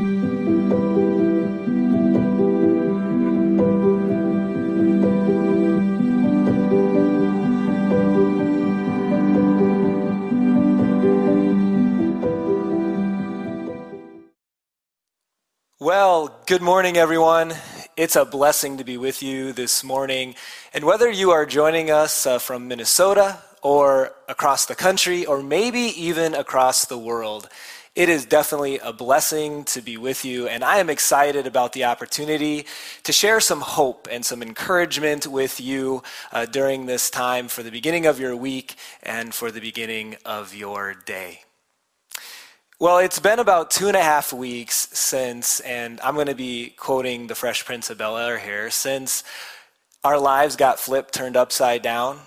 Well, good morning, everyone. It's a blessing to be with you this morning. And whether you are joining us uh, from Minnesota or across the country or maybe even across the world, it is definitely a blessing to be with you. And I am excited about the opportunity to share some hope and some encouragement with you uh, during this time for the beginning of your week and for the beginning of your day. Well, it's been about two and a half weeks since, and I'm going to be quoting the Fresh Prince of Bel Air here, since our lives got flipped, turned upside down.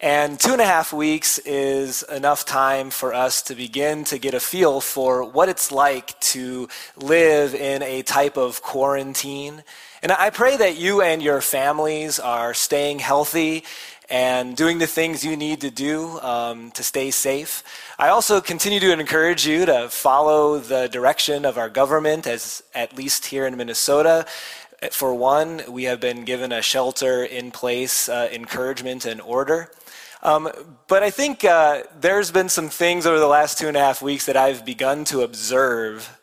And two and a half weeks is enough time for us to begin to get a feel for what it's like to live in a type of quarantine. And I pray that you and your families are staying healthy and doing the things you need to do um, to stay safe. I also continue to encourage you to follow the direction of our government, as at least here in Minnesota. For one, we have been given a shelter in place uh, encouragement and order. Um, but I think uh, there's been some things over the last two and a half weeks that I've begun to observe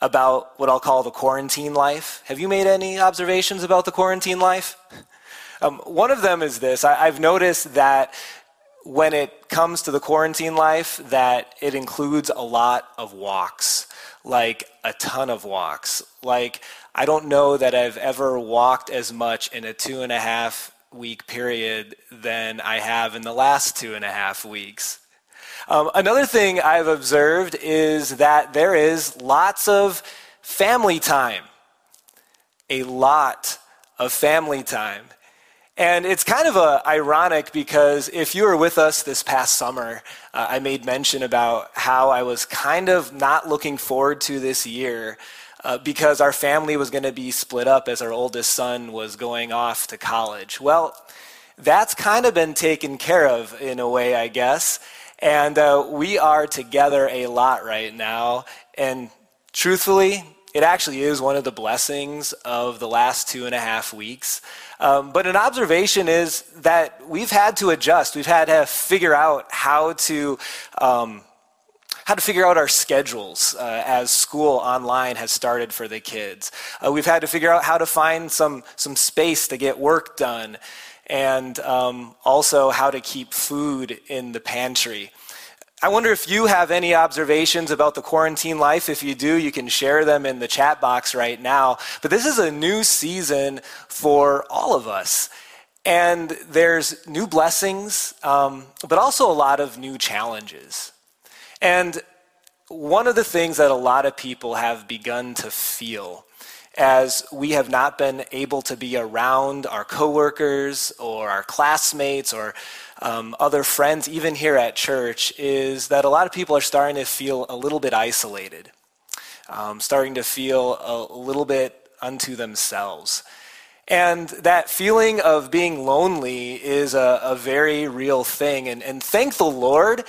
about what I'll call the quarantine life. Have you made any observations about the quarantine life? Um, one of them is this I, I've noticed that when it comes to the quarantine life, that it includes a lot of walks, like a ton of walks. Like, I don't know that I've ever walked as much in a two and a half week period than I have in the last two and a half weeks. Um, another thing I've observed is that there is lots of family time. A lot of family time. And it's kind of uh, ironic because if you were with us this past summer, uh, I made mention about how I was kind of not looking forward to this year uh, because our family was going to be split up as our oldest son was going off to college. Well, that's kind of been taken care of in a way, I guess. And uh, we are together a lot right now. And truthfully, it actually is one of the blessings of the last two and a half weeks. Um, but an observation is that we've had to adjust. We've had to figure out how to. Um, how to figure out our schedules uh, as school online has started for the kids. Uh, we've had to figure out how to find some, some space to get work done, and um, also how to keep food in the pantry. I wonder if you have any observations about the quarantine life. If you do, you can share them in the chat box right now. But this is a new season for all of us. And there's new blessings, um, but also a lot of new challenges. And one of the things that a lot of people have begun to feel as we have not been able to be around our coworkers or our classmates or um, other friends, even here at church, is that a lot of people are starting to feel a little bit isolated, um, starting to feel a, little bit unto themselves. And that feeling of being lonely is a, a very real thing. And, and thank the Lord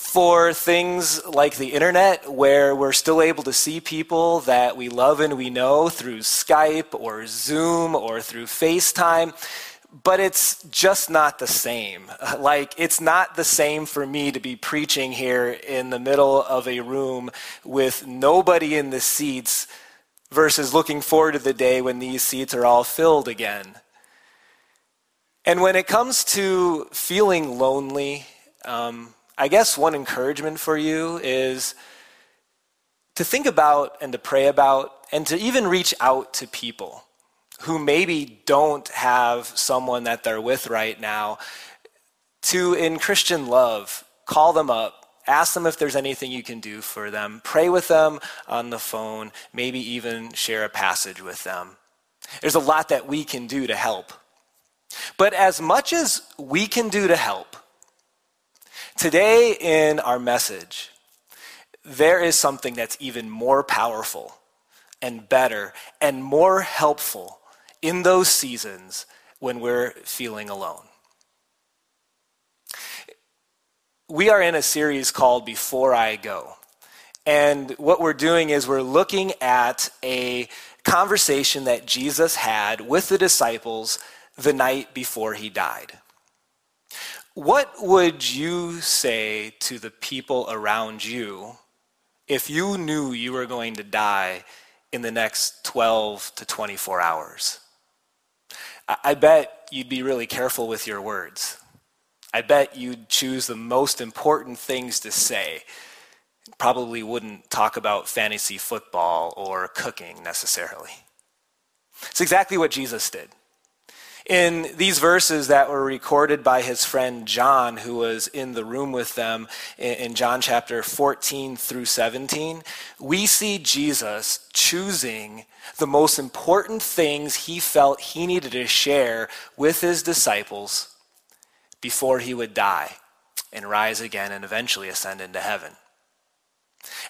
for things like the internet, where we're still able to see people that we love and we know through Skype or Zoom or through FaceTime but it's just not the same. Like, it's not the same for me to be preaching here in the middle of a room with nobody in the seats versus looking forward to the day when these seats are all filled again. And when it comes to feeling lonely, um, I guess one encouragement for you is to think about and to pray about and to even reach out to people who maybe don't have someone that they're with right now to, in Christian love, call them up, ask them if there's anything you can do for them, pray with them on the phone, maybe even share a passage with them. There's a lot that we can do to help. But as much as we can do to help, today in our message, there is something that's even more powerful and better and more helpful in those seasons when we're feeling alone. We are in a series called Before I Go. And what we're doing is we're looking at a conversation that Jesus had with the disciples the night before he died. What would you say to the people around you if you knew you were going to die in the next 12 to 24 hours? I bet you'd be really careful with your words. I bet you'd choose the most important things to say. Probably wouldn't talk about fantasy football or cooking necessarily. It's exactly what Jesus did. In these verses that were recorded by his friend John, who was in the room with them in John chapter 14 through 17, we see Jesus choosing the most important things he felt he needed to share with his disciples before he would die and rise again and eventually ascend into heaven.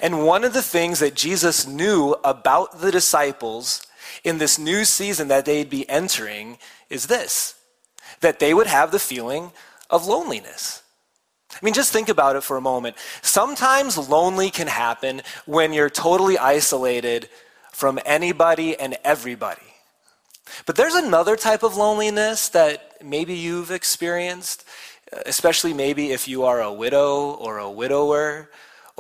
And one of the things that Jesus knew about the disciples in this new season that they'd be entering is this that they would have the feeling of loneliness. I mean, just think about it for a moment. Sometimes lonely can happen when you're totally isolated from anybody and everybody. But there's another type of loneliness that maybe you've experienced, especially maybe if you are a widow or a widower,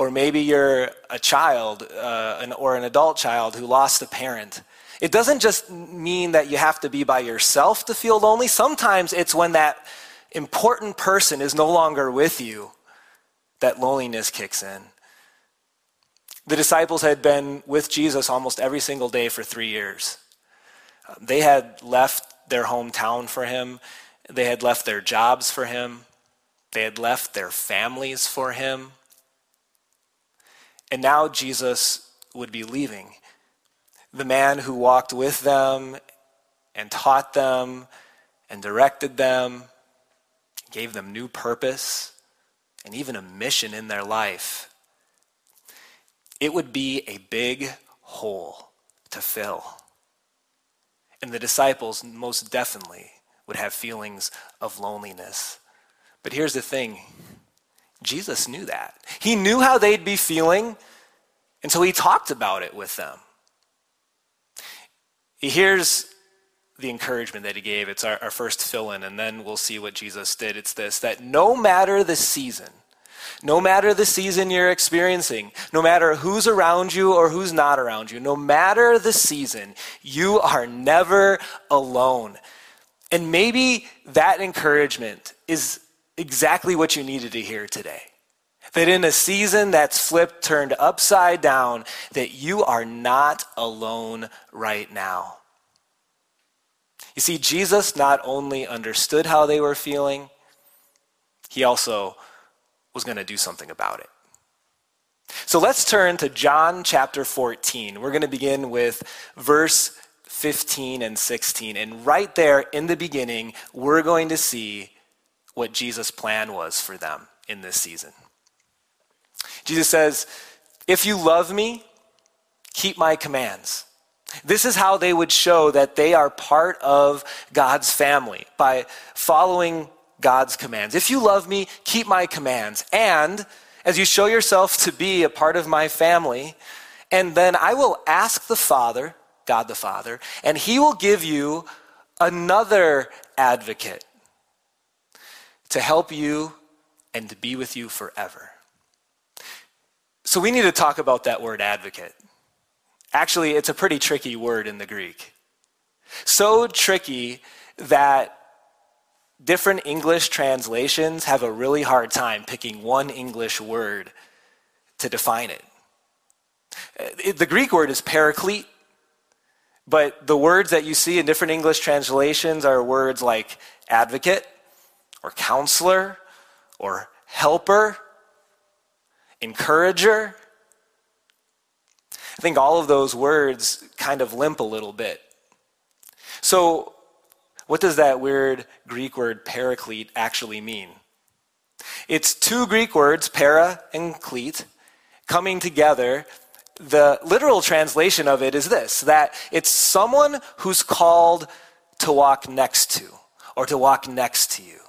or maybe you're a child uh, an, or an adult child who lost a parent. It doesn't just mean that you have to be by yourself to feel lonely. Sometimes it's when that important person is no longer with you that loneliness kicks in. The disciples had been with Jesus almost every single day for three years. They had left their hometown for him, they had left their jobs for him, they had left their families for him. And now Jesus would be leaving. The man who walked with them and taught them and directed them, gave them new purpose and even a mission in their life. It would be a big hole to fill. And the disciples most definitely would have feelings of loneliness. But here's the thing Jesus knew that. He knew how they'd be feeling, and so he talked about it with them. Here's the encouragement that he gave. It's our, our first fill in, and then we'll see what Jesus did. It's this that no matter the season, no matter the season you're experiencing, no matter who's around you or who's not around you, no matter the season, you are never alone. And maybe that encouragement is exactly what you needed to hear today. That in a season that's flipped, turned upside down, that you are not alone right now. You see, Jesus not only understood how they were feeling, he also was going to do something about it. So let's turn to John chapter 14. We're going to begin with verse 15 and 16. And right there in the beginning, we're going to see what Jesus' plan was for them in this season. Jesus says, If you love me, keep my commands. This is how they would show that they are part of God's family by following God's commands. If you love me, keep my commands. And as you show yourself to be a part of my family, and then I will ask the Father, God the Father, and he will give you another advocate to help you and to be with you forever. So we need to talk about that word advocate. Actually, it's a pretty tricky word in the Greek. So tricky that different English translations have a really hard time picking one English word to define it. it. The Greek word is paraclete, but the words that you see in different English translations are words like advocate, or counselor, or helper, encourager. I think all of those words kind of limp a little bit. So, what does that weird Greek word paraclete actually mean? It's two Greek words, para and cleat, coming together. The literal translation of it is this that it's someone who's called to walk next to or to walk next to you.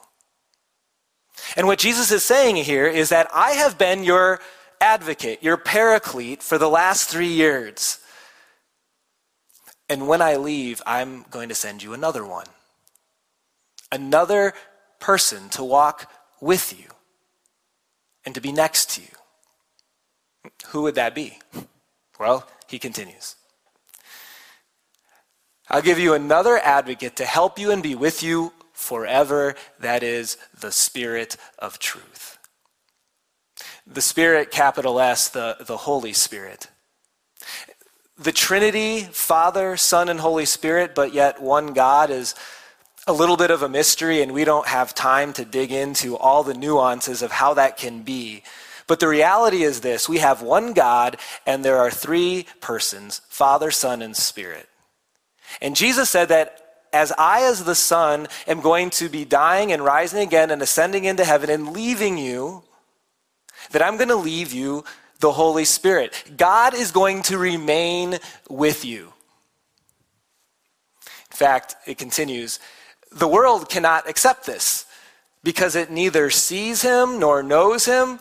And what Jesus is saying here is that I have been your advocate, your paraclete for the last three years. And when I leave, I'm going to send you another one. Another person to walk with you and to be next to you. Who would that be? Well, he continues. I'll give you another advocate to help you and be with you forever. That is the Spirit of truth. The Spirit, capital S, the, the Holy Spirit the Trinity, Father, Son, and Holy Spirit, but yet one God is a little bit of a mystery, and we don't have time to dig into all the nuances of how that can be. But the reality is this we have one God, and there are three persons Father, Son, and Spirit. And Jesus said that as I, as the Son, am going to be dying and rising again and ascending into heaven and leaving you, that I'm going to leave you the Holy Spirit. God is going to remain with you. In fact, it continues the world cannot accept this because it neither sees him nor knows him,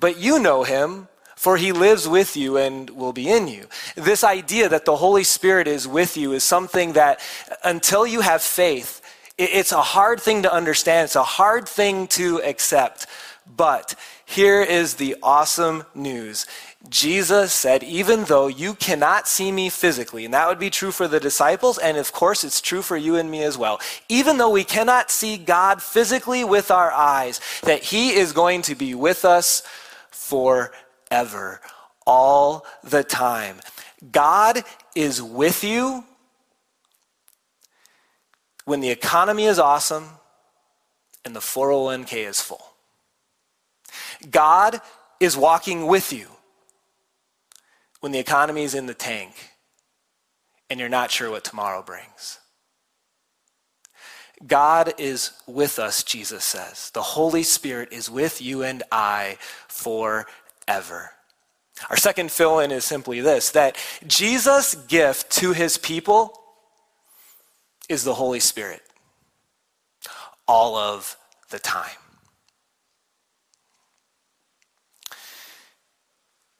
but you know him. For he lives with you and will be in you. This idea that the Holy Spirit is with you is something that, until you have faith, it's a hard thing to understand. It's a hard thing to accept. But here is the awesome news. Jesus said, even though you cannot see me physically, and that would be true for the disciples, and of course it's true for you and me as well, even though we cannot see God physically with our eyes, that He is going to be with us forever, all the time. God is with you when the economy is awesome and the 401k is full. God is walking with you when the economy is in the tank and you're not sure what tomorrow brings. God is with us, Jesus says. The Holy Spirit is with you and I forever. Our second fill in is simply this that Jesus' gift to his people is the Holy Spirit all of the time.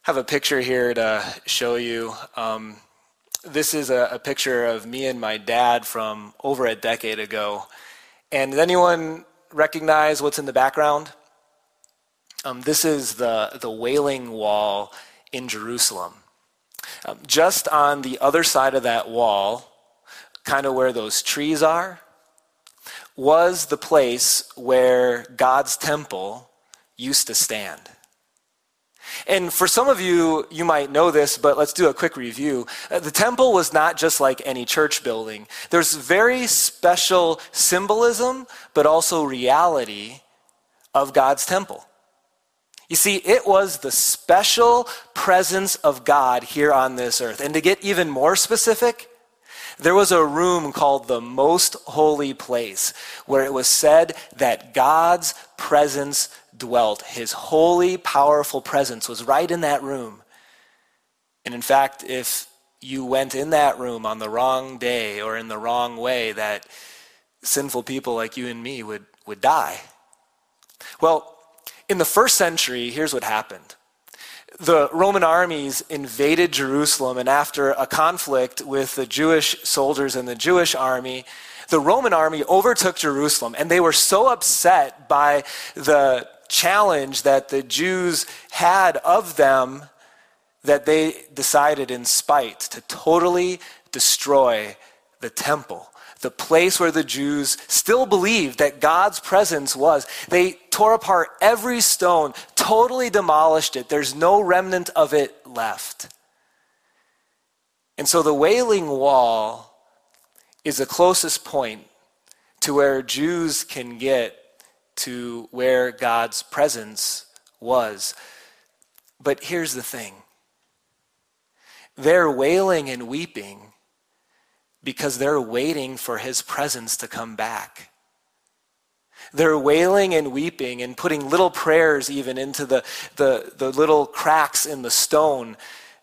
have a picture here to show you. Um, this is a, a, picture of me and my dad from over a decade ago. And does anyone recognize what's in the background? Um, this is the, the Wailing Wall in Jerusalem. Um, just on the other side of that wall, kind of where those trees are, was the place where God's temple used to stand. And for some of you, you might know this, but let's do a quick review. Uh, the temple was not just like any church building. There's very special symbolism, but also reality of God's temple. You see, it was the special presence of God here on this earth. And to get even more specific, there was a room called the Most Holy Place where it was said that God's presence dwelt. His holy, powerful presence was right in that room. And in fact, if you went in that room on the wrong day or in the wrong way, that sinful people like you and me would, would die. Well, in the first century, here's what happened. The Roman armies invaded Jerusalem, and after a conflict with the Jewish soldiers and the Jewish army, the Roman army overtook Jerusalem, and they were so upset by the challenge that the Jews had of them that they decided in spite to totally destroy the temple, the place where the Jews still believed that God's presence was. They tore apart every stone, totally demolished it. There's no remnant of it left. And so the Wailing Wall is the closest point to where Jews can get to where God's presence was. But here's the thing they're wailing and weeping because they're waiting for his presence to come back. They're wailing and weeping and putting little prayers even into the, the, the little cracks in the stone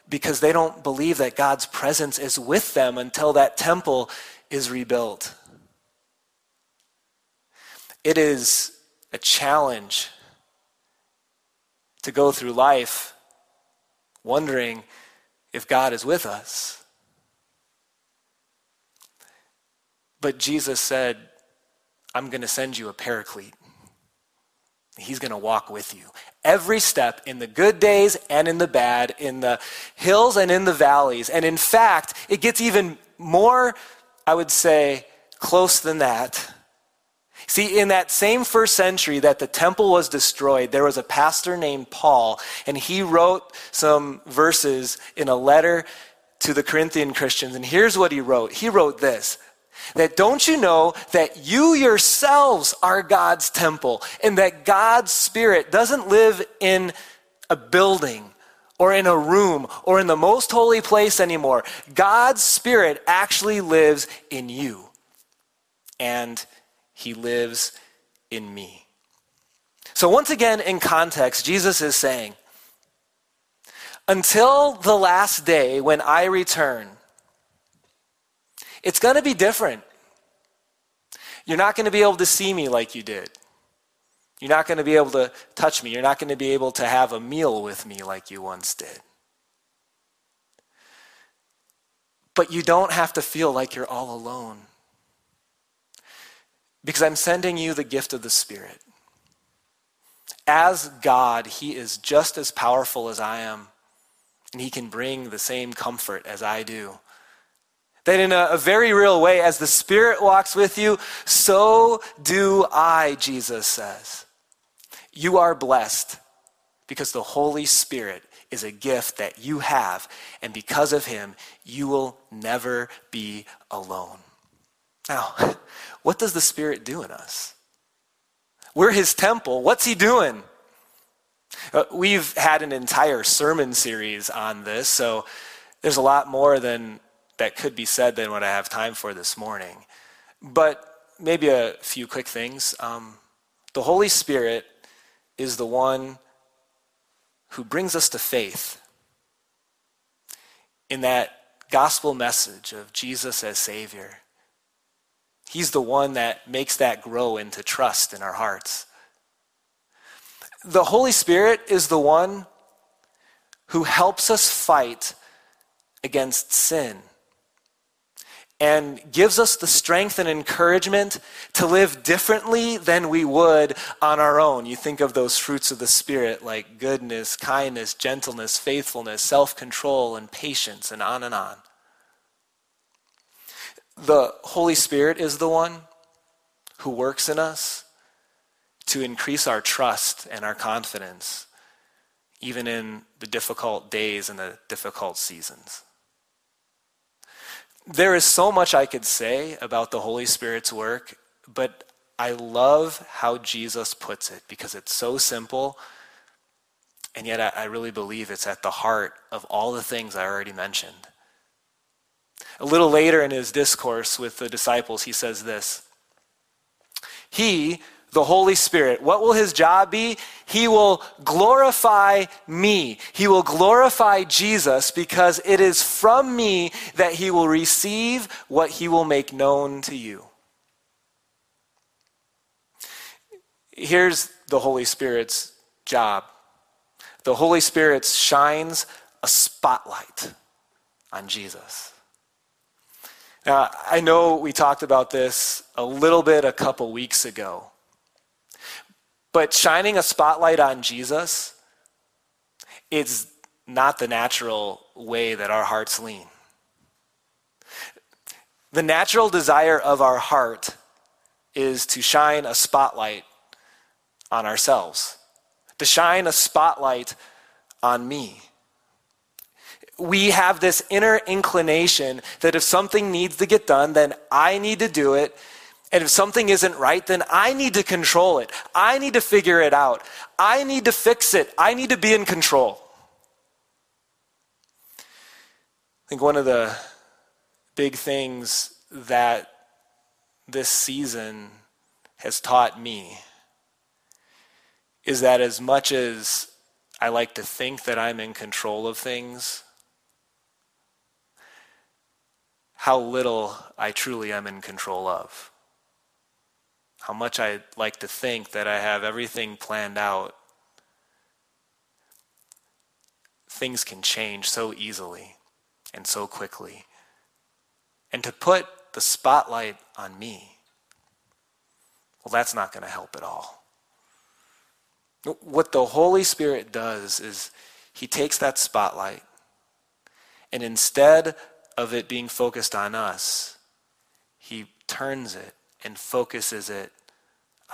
because they don't believe that God's presence is with them until that temple is rebuilt. It is a challenge to go through life wondering if God is with us. But Jesus said, I'm going to send you a paraclete. He's going to walk with you. Every step in the good days and in the bad, in the hills and in the valleys. And in fact, it gets even more, I would say, close than that. See, in that same first century that the temple was destroyed, there was a pastor named Paul, and he wrote some verses in a letter to the Corinthian Christians. And here's what he wrote He wrote this that don't you know that you yourselves are God's temple and that God's Spirit doesn't live in a building or in a room or in the most holy place anymore? God's Spirit actually lives in you and He lives in me. So, once again, in context, Jesus is saying, until the last day when I return, it's going to be different. You're not going to be able to see me like you did. You're not going to be able to touch me. You're not going to be able to have a meal with me like you once did. But you don't have to feel like you're all alone. Because I'm sending you the gift of the Spirit. As God, He is just as powerful as I am, and He can bring the same comfort as I do. That in a, a, very real way, as the Spirit walks with you, so do I, Jesus says. You are blessed because the Holy Spirit is a gift that you have, and because of Him, you will never be alone. Now, what does the Spirit do in us? We're His temple. What's He doing? Uh, we've had an entire sermon series on this, so there's a lot more than that could be said than what I have time for this morning. But maybe a few quick things. Um, the Holy Spirit is the one who brings us to faith in that gospel message of Jesus as Savior. He's the one that makes that grow into trust in our hearts. The Holy Spirit is the one who helps us fight against sin and gives us the strength and encouragement to live differently than we would on our own. You think of those fruits of the Spirit like goodness, kindness, gentleness, faithfulness, self control, and patience, and on and on. The Holy Spirit is the one who works in us to increase our trust and our confidence, even in the difficult days and the difficult seasons. There is so much I could say about the Holy Spirit's work, but I love how Jesus puts it because it's so simple, and yet I, really believe it's at the heart of all the things I already mentioned. A little later in his discourse with the disciples, he says this He, the Holy Spirit, what will his job be? He will glorify me. He will glorify Jesus because it is from me that he will receive what he will make known to you. Here's the Holy Spirit's job the Holy Spirit shines a spotlight on Jesus. Now, I know we talked about this a little bit a couple weeks ago. But shining a spotlight on Jesus is not the natural way that our hearts lean. The natural desire of our heart is to shine a spotlight on ourselves, to shine a spotlight on me. We have this inner inclination that if something needs to get done, then I need to do it and if something isn't right, then I need to control it. I need to figure it out. I need to fix it. I need to be in control. I think one of the big things that this season has taught me is that as much as I like to think that I'm in control of things, how little I truly am in control of how much I like to think that I have everything planned out. things can change so easily and so quickly. And to put the spotlight on me, well, that's not going to help at all. What the Holy Spirit does is he takes that spotlight, and instead of it being focused on us, he turns it and focuses it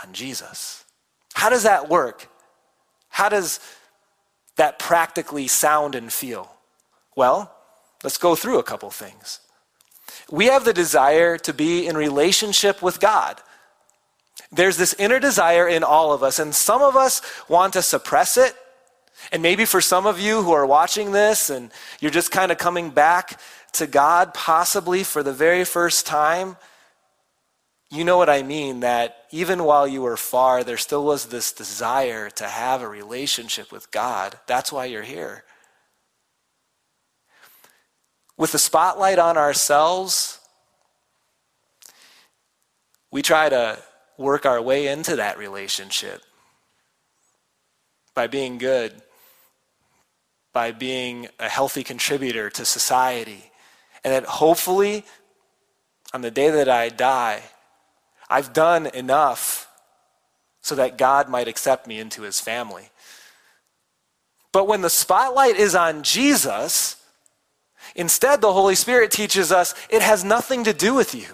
on Jesus. How does that work? How does that practically sound and feel? Well, let's go through a couple things. We have the desire to be in relationship with God. There's this inner desire in all of us, and some of us want to suppress it. And maybe for some of you who are watching this and you're just kind of coming back to God, possibly for the very first time, you know what I mean, that even while you were far, there still was this desire to have a relationship with God. That's why you're here. With the spotlight on ourselves, we try to work our way into that relationship by being good, by being a healthy contributor to society. And that hopefully, on the day that I die, I've done enough so that God might accept me into his family. But when the spotlight is on Jesus, instead the Holy Spirit teaches us it has nothing to do with you.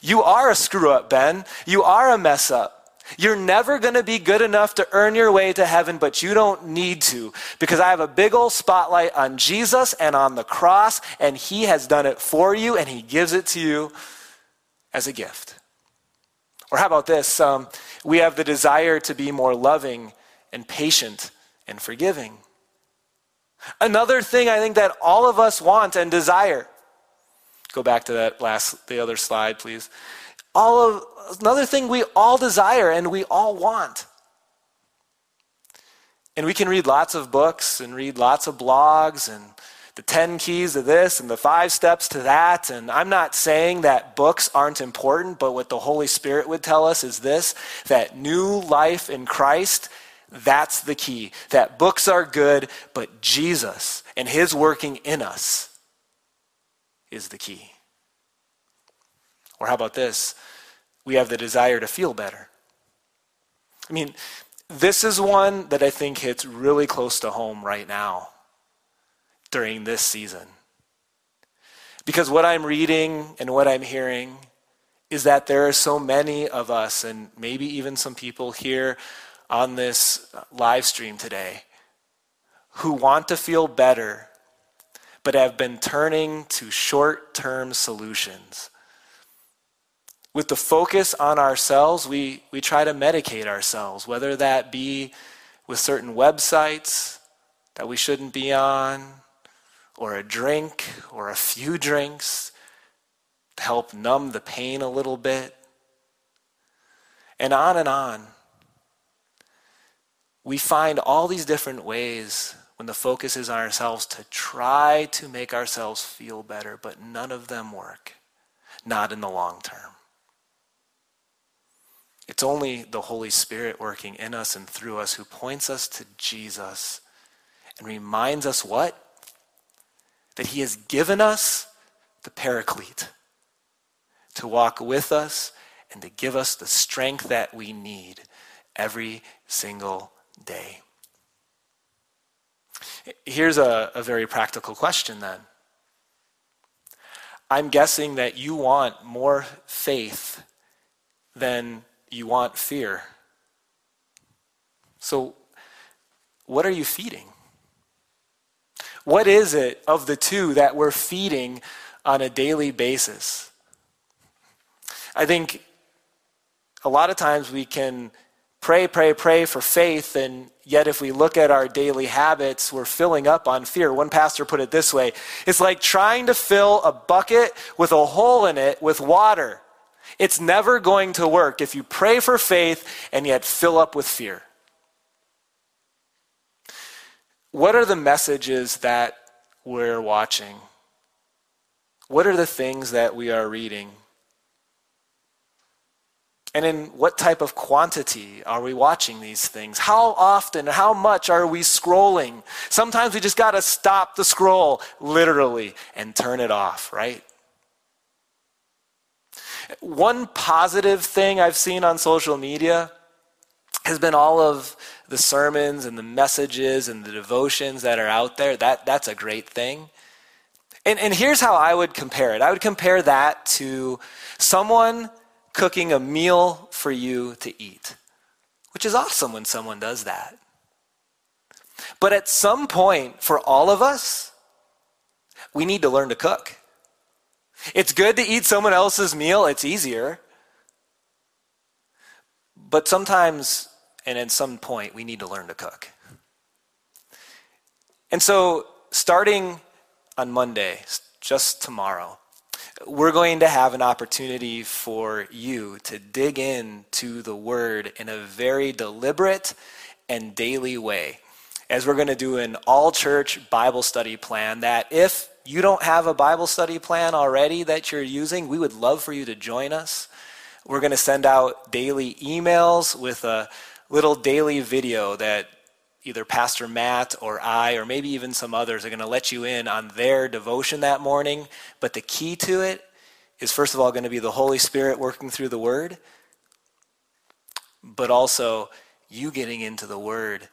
You are a screw up, Ben. You are a mess up. You're never going to be good enough to earn your way to heaven, but you don't need to because I have a big old spotlight on Jesus and on the cross, and He has done it for you, and He gives it to you as a gift. Or how about this? Um, we have the desire to be more loving and patient and forgiving. Another thing I think that all of us want and desire. Go back to that last, the other slide, please. All of another thing we all desire and we all want. And we can read lots of books and read lots of blogs and the 10 keys to this and the five steps to that. And I'm not saying that books aren't important, but what the Holy Spirit would tell us is this that new life in Christ, that's the key. That books are good, but Jesus and his working in us is the key. Or how about this? We have the desire to feel better. I mean, this is one that I think hits really close to home right now during this season. Because what I'm reading and what I'm hearing is that there are so many of us, and maybe even some people here on this live stream today, who want to feel better, but have been turning to short term solutions. With the focus on ourselves, we, we try to medicate ourselves, whether that be with certain websites that we shouldn't be on, or a drink or a few drinks to help numb the pain a little bit. And on and on. We find all these different ways when the focus is on ourselves to try to make ourselves feel better, but none of them work, not in the long term. It's only the Holy Spirit working in us and through us who points us to Jesus and reminds us what? That He has given us the Paraclete to walk with us and to give us the strength that we need every single day. Here's a, a very practical question then. I'm guessing that you want more faith than you want fear. So, what are you feeding? What is it of the two that we're feeding on a daily basis? I think a lot of times we can pray, pray, pray for faith, and yet if we look at our daily habits, we're filling up on fear. One pastor put it this way it's like trying to fill a bucket with a hole in it with water. It's never going to work if you pray for faith and yet fill up with fear. What are the messages that we're watching? What are the things that we are reading? And in what type of quantity are we watching these things? How often, how much are we scrolling? Sometimes we just got to stop the scroll, literally, and turn it off, right? One positive thing I've seen on social media has been all of the sermons and the messages and the devotions that are out there. That, that's a great thing. And, and here's how I would compare it I would compare that to someone cooking a meal for you to eat, which is awesome when someone does that. But at some point, for all of us, we need to learn to cook. It's good to eat someone else's meal, it's easier. But sometimes, and at some point, we need to learn to cook. And so, starting on Monday, just tomorrow, we're going to have an opportunity for you to dig into the Word in a very deliberate and daily way. As we're going to do an all church Bible study plan, that if you don't have a Bible study plan already that you're using, we would love for you to join us. We're going to send out daily emails with a little daily video that either Pastor Matt or I, or maybe even some others, are going to let you in on their devotion that morning. But the key to it is, first of all, going to be the Holy Spirit working through the Word, but also you getting into the Word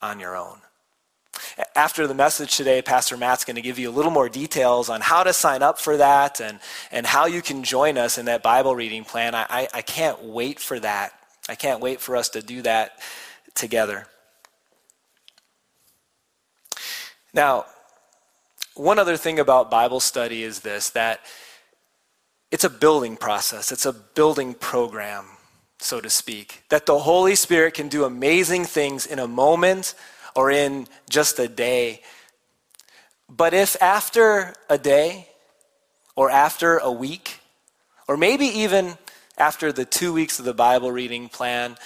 on your own. After the message today, Pastor Matt's going to give you a little more details on how to sign up for that and, and how you can join us in that Bible reading plan. I, I, I can't wait for that. I can't wait for us to do that together. Now, one other thing about Bible study is this that it's a building process, it's a building program, so to speak. That the Holy Spirit can do amazing things in a moment or in just a day. But if after a day or after a week, or maybe even after the two weeks of the Bible reading plan,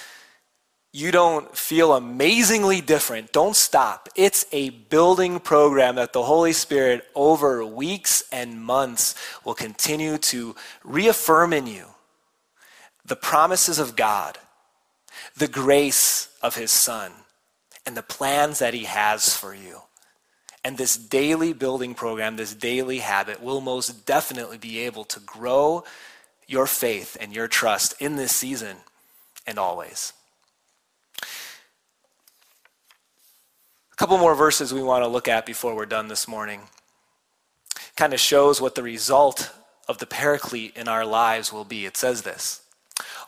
you don't feel amazingly different, don't stop. It's a building program that the Holy Spirit, over weeks and months, will continue to reaffirm in you the promises of God, the grace of His Son, and the plans that He has for you. And this daily building program, this daily habit, will most definitely be able to grow your faith and your trust in this season and always. A couple more verses we want to look at before we're done this morning. Kind of shows what the result of the paraclete in our lives will be. It says this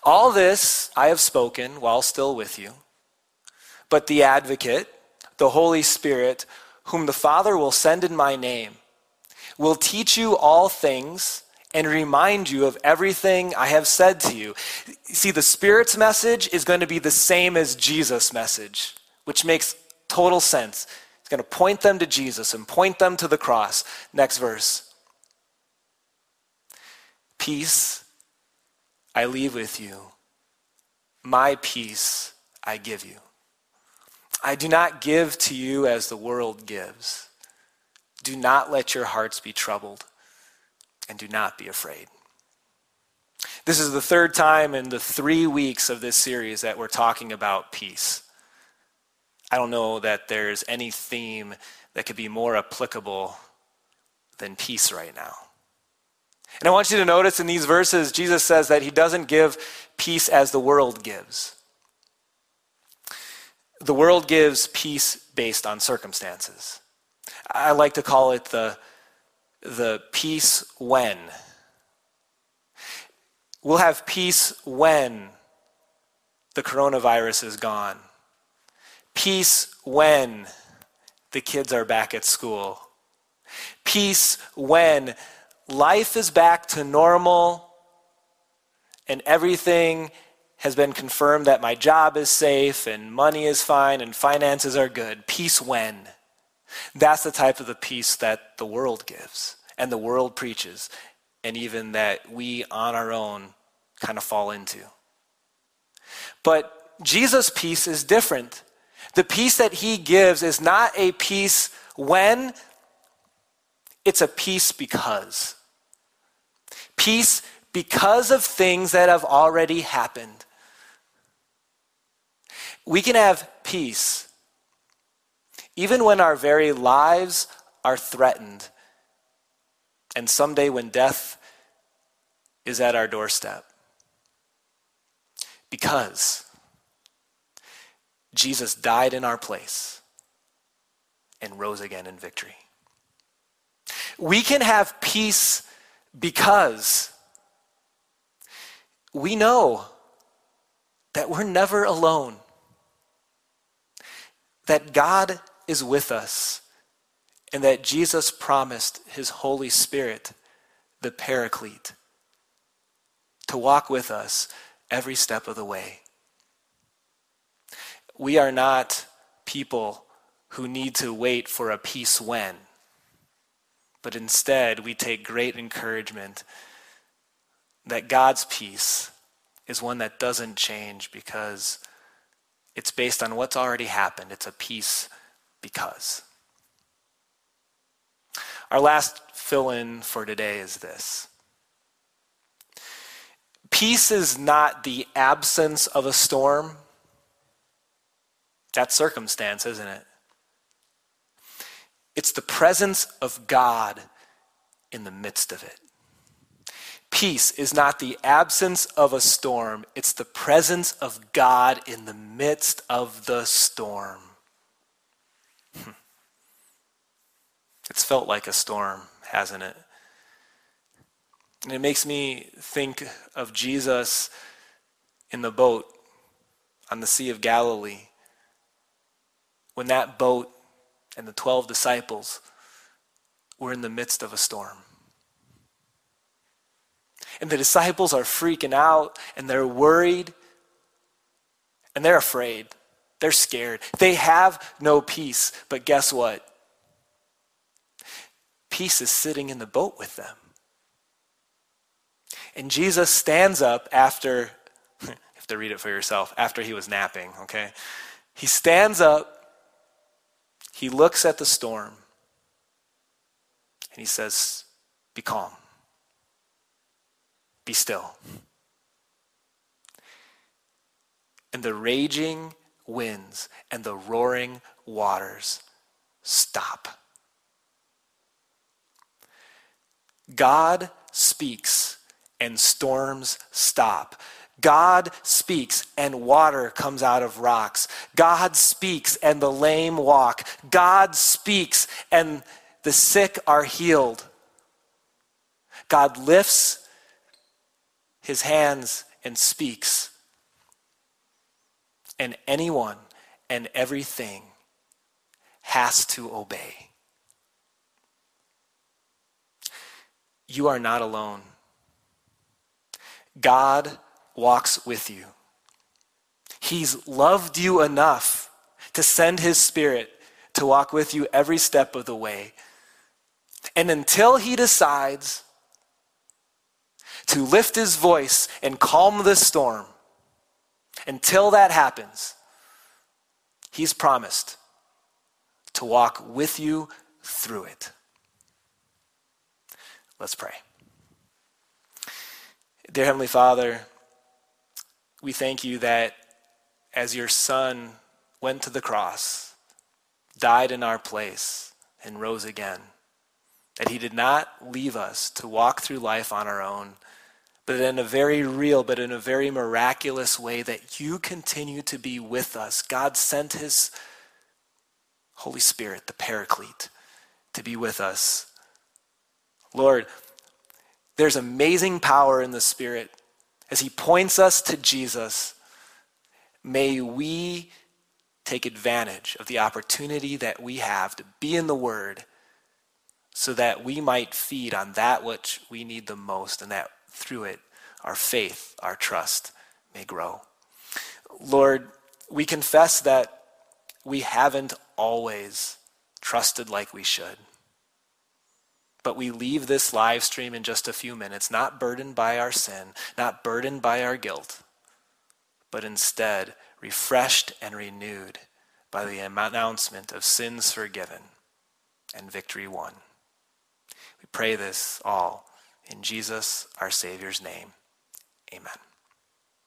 All this I have spoken while still with you, but the advocate, the Holy Spirit, whom the Father will send in my name, will teach you all things and remind you of everything I have said to you. See, the Spirit's message is going to be the same as Jesus' message, which makes Total sense. He's going to point them to Jesus and point them to the cross. Next verse. Peace I leave with you, my peace I give you. I do not give to you as the world gives. Do not let your hearts be troubled, and do not be afraid. This is the third time in the three weeks of this series that we're talking about peace. I don't know that there's any theme that could be more applicable than peace right now. And I want you to notice in these verses, Jesus says that he doesn't give peace as the world gives. The world gives peace based on circumstances. I like to call it the, the peace when. We'll have peace when the coronavirus is gone Peace when the kids are back at school. Peace when life is back to normal and everything has been confirmed that my job is safe and money is fine and finances are good. Peace when. That's the type of the peace that the world gives and the world preaches, and even that we on our own kind of fall into. But Jesus' peace is different. The peace that he gives is not a peace when, it's a peace because. Peace because of things that have already happened. We can have peace even when our very lives are threatened, and someday when death is at our doorstep. Because Jesus died in our place and rose again in victory. We can have peace because we know that we're never alone, that God is with us, and that Jesus promised his Holy Spirit, the Paraclete, to walk with us every step of the way. We are not people who need to wait for a peace when, but instead we take great encouragement that God's peace is one that doesn't change because it's based on what's already happened. It's a peace because. Our last fill in for today is this Peace is not the absence of a storm. That's circumstance, isn't it? It's the presence of God in the midst of it. Peace is not the absence of a storm, it's the presence of God in the midst of the storm. It's felt like a storm, hasn't it? And it makes me think of Jesus in the boat on the Sea of Galilee. When that boat and the 12 disciples were in the midst of a storm. And the disciples are freaking out and they're worried and they're afraid. They're scared. They have no peace. But guess what? Peace is sitting in the boat with them. And Jesus stands up after, you have to read it for yourself, after he was napping, okay? He stands up, he looks at the storm, and he says, Be calm, be still. And the raging winds and the roaring waters stop. God speaks and storms stop. God speaks and water comes out of rocks. God speaks and the lame walk. God speaks and the sick are healed. God lifts his hands and speaks. And anyone and everything has to obey. You are not alone. God walks with you. He's loved you enough to send his spirit to walk with you every step of the way. And until he decides to lift his voice and calm the storm, until that happens, he's promised to walk with you through it. Let's pray. Dear Heavenly Father, we thank you that as your Son went to the cross, died in our place, and rose again, that he did not leave us to walk through life on our own, but in a very real, but in a very miraculous way, that you continue to be with us. God sent his Holy Spirit, the Paraclete, to be with us Lord, there's amazing power in the Spirit. As He points us to Jesus, may we take advantage of the opportunity that we have to be in the Word so that we might feed on that which we need the most and that through it our faith, our trust may grow. Lord, we confess that we haven't always trusted like we should. But we leave this live stream in just a few minutes, not burdened by our sin, not burdened by our guilt, but instead refreshed and renewed by the announcement of sins forgiven and victory won. We pray this all In Jesus, our Savior's name, amen.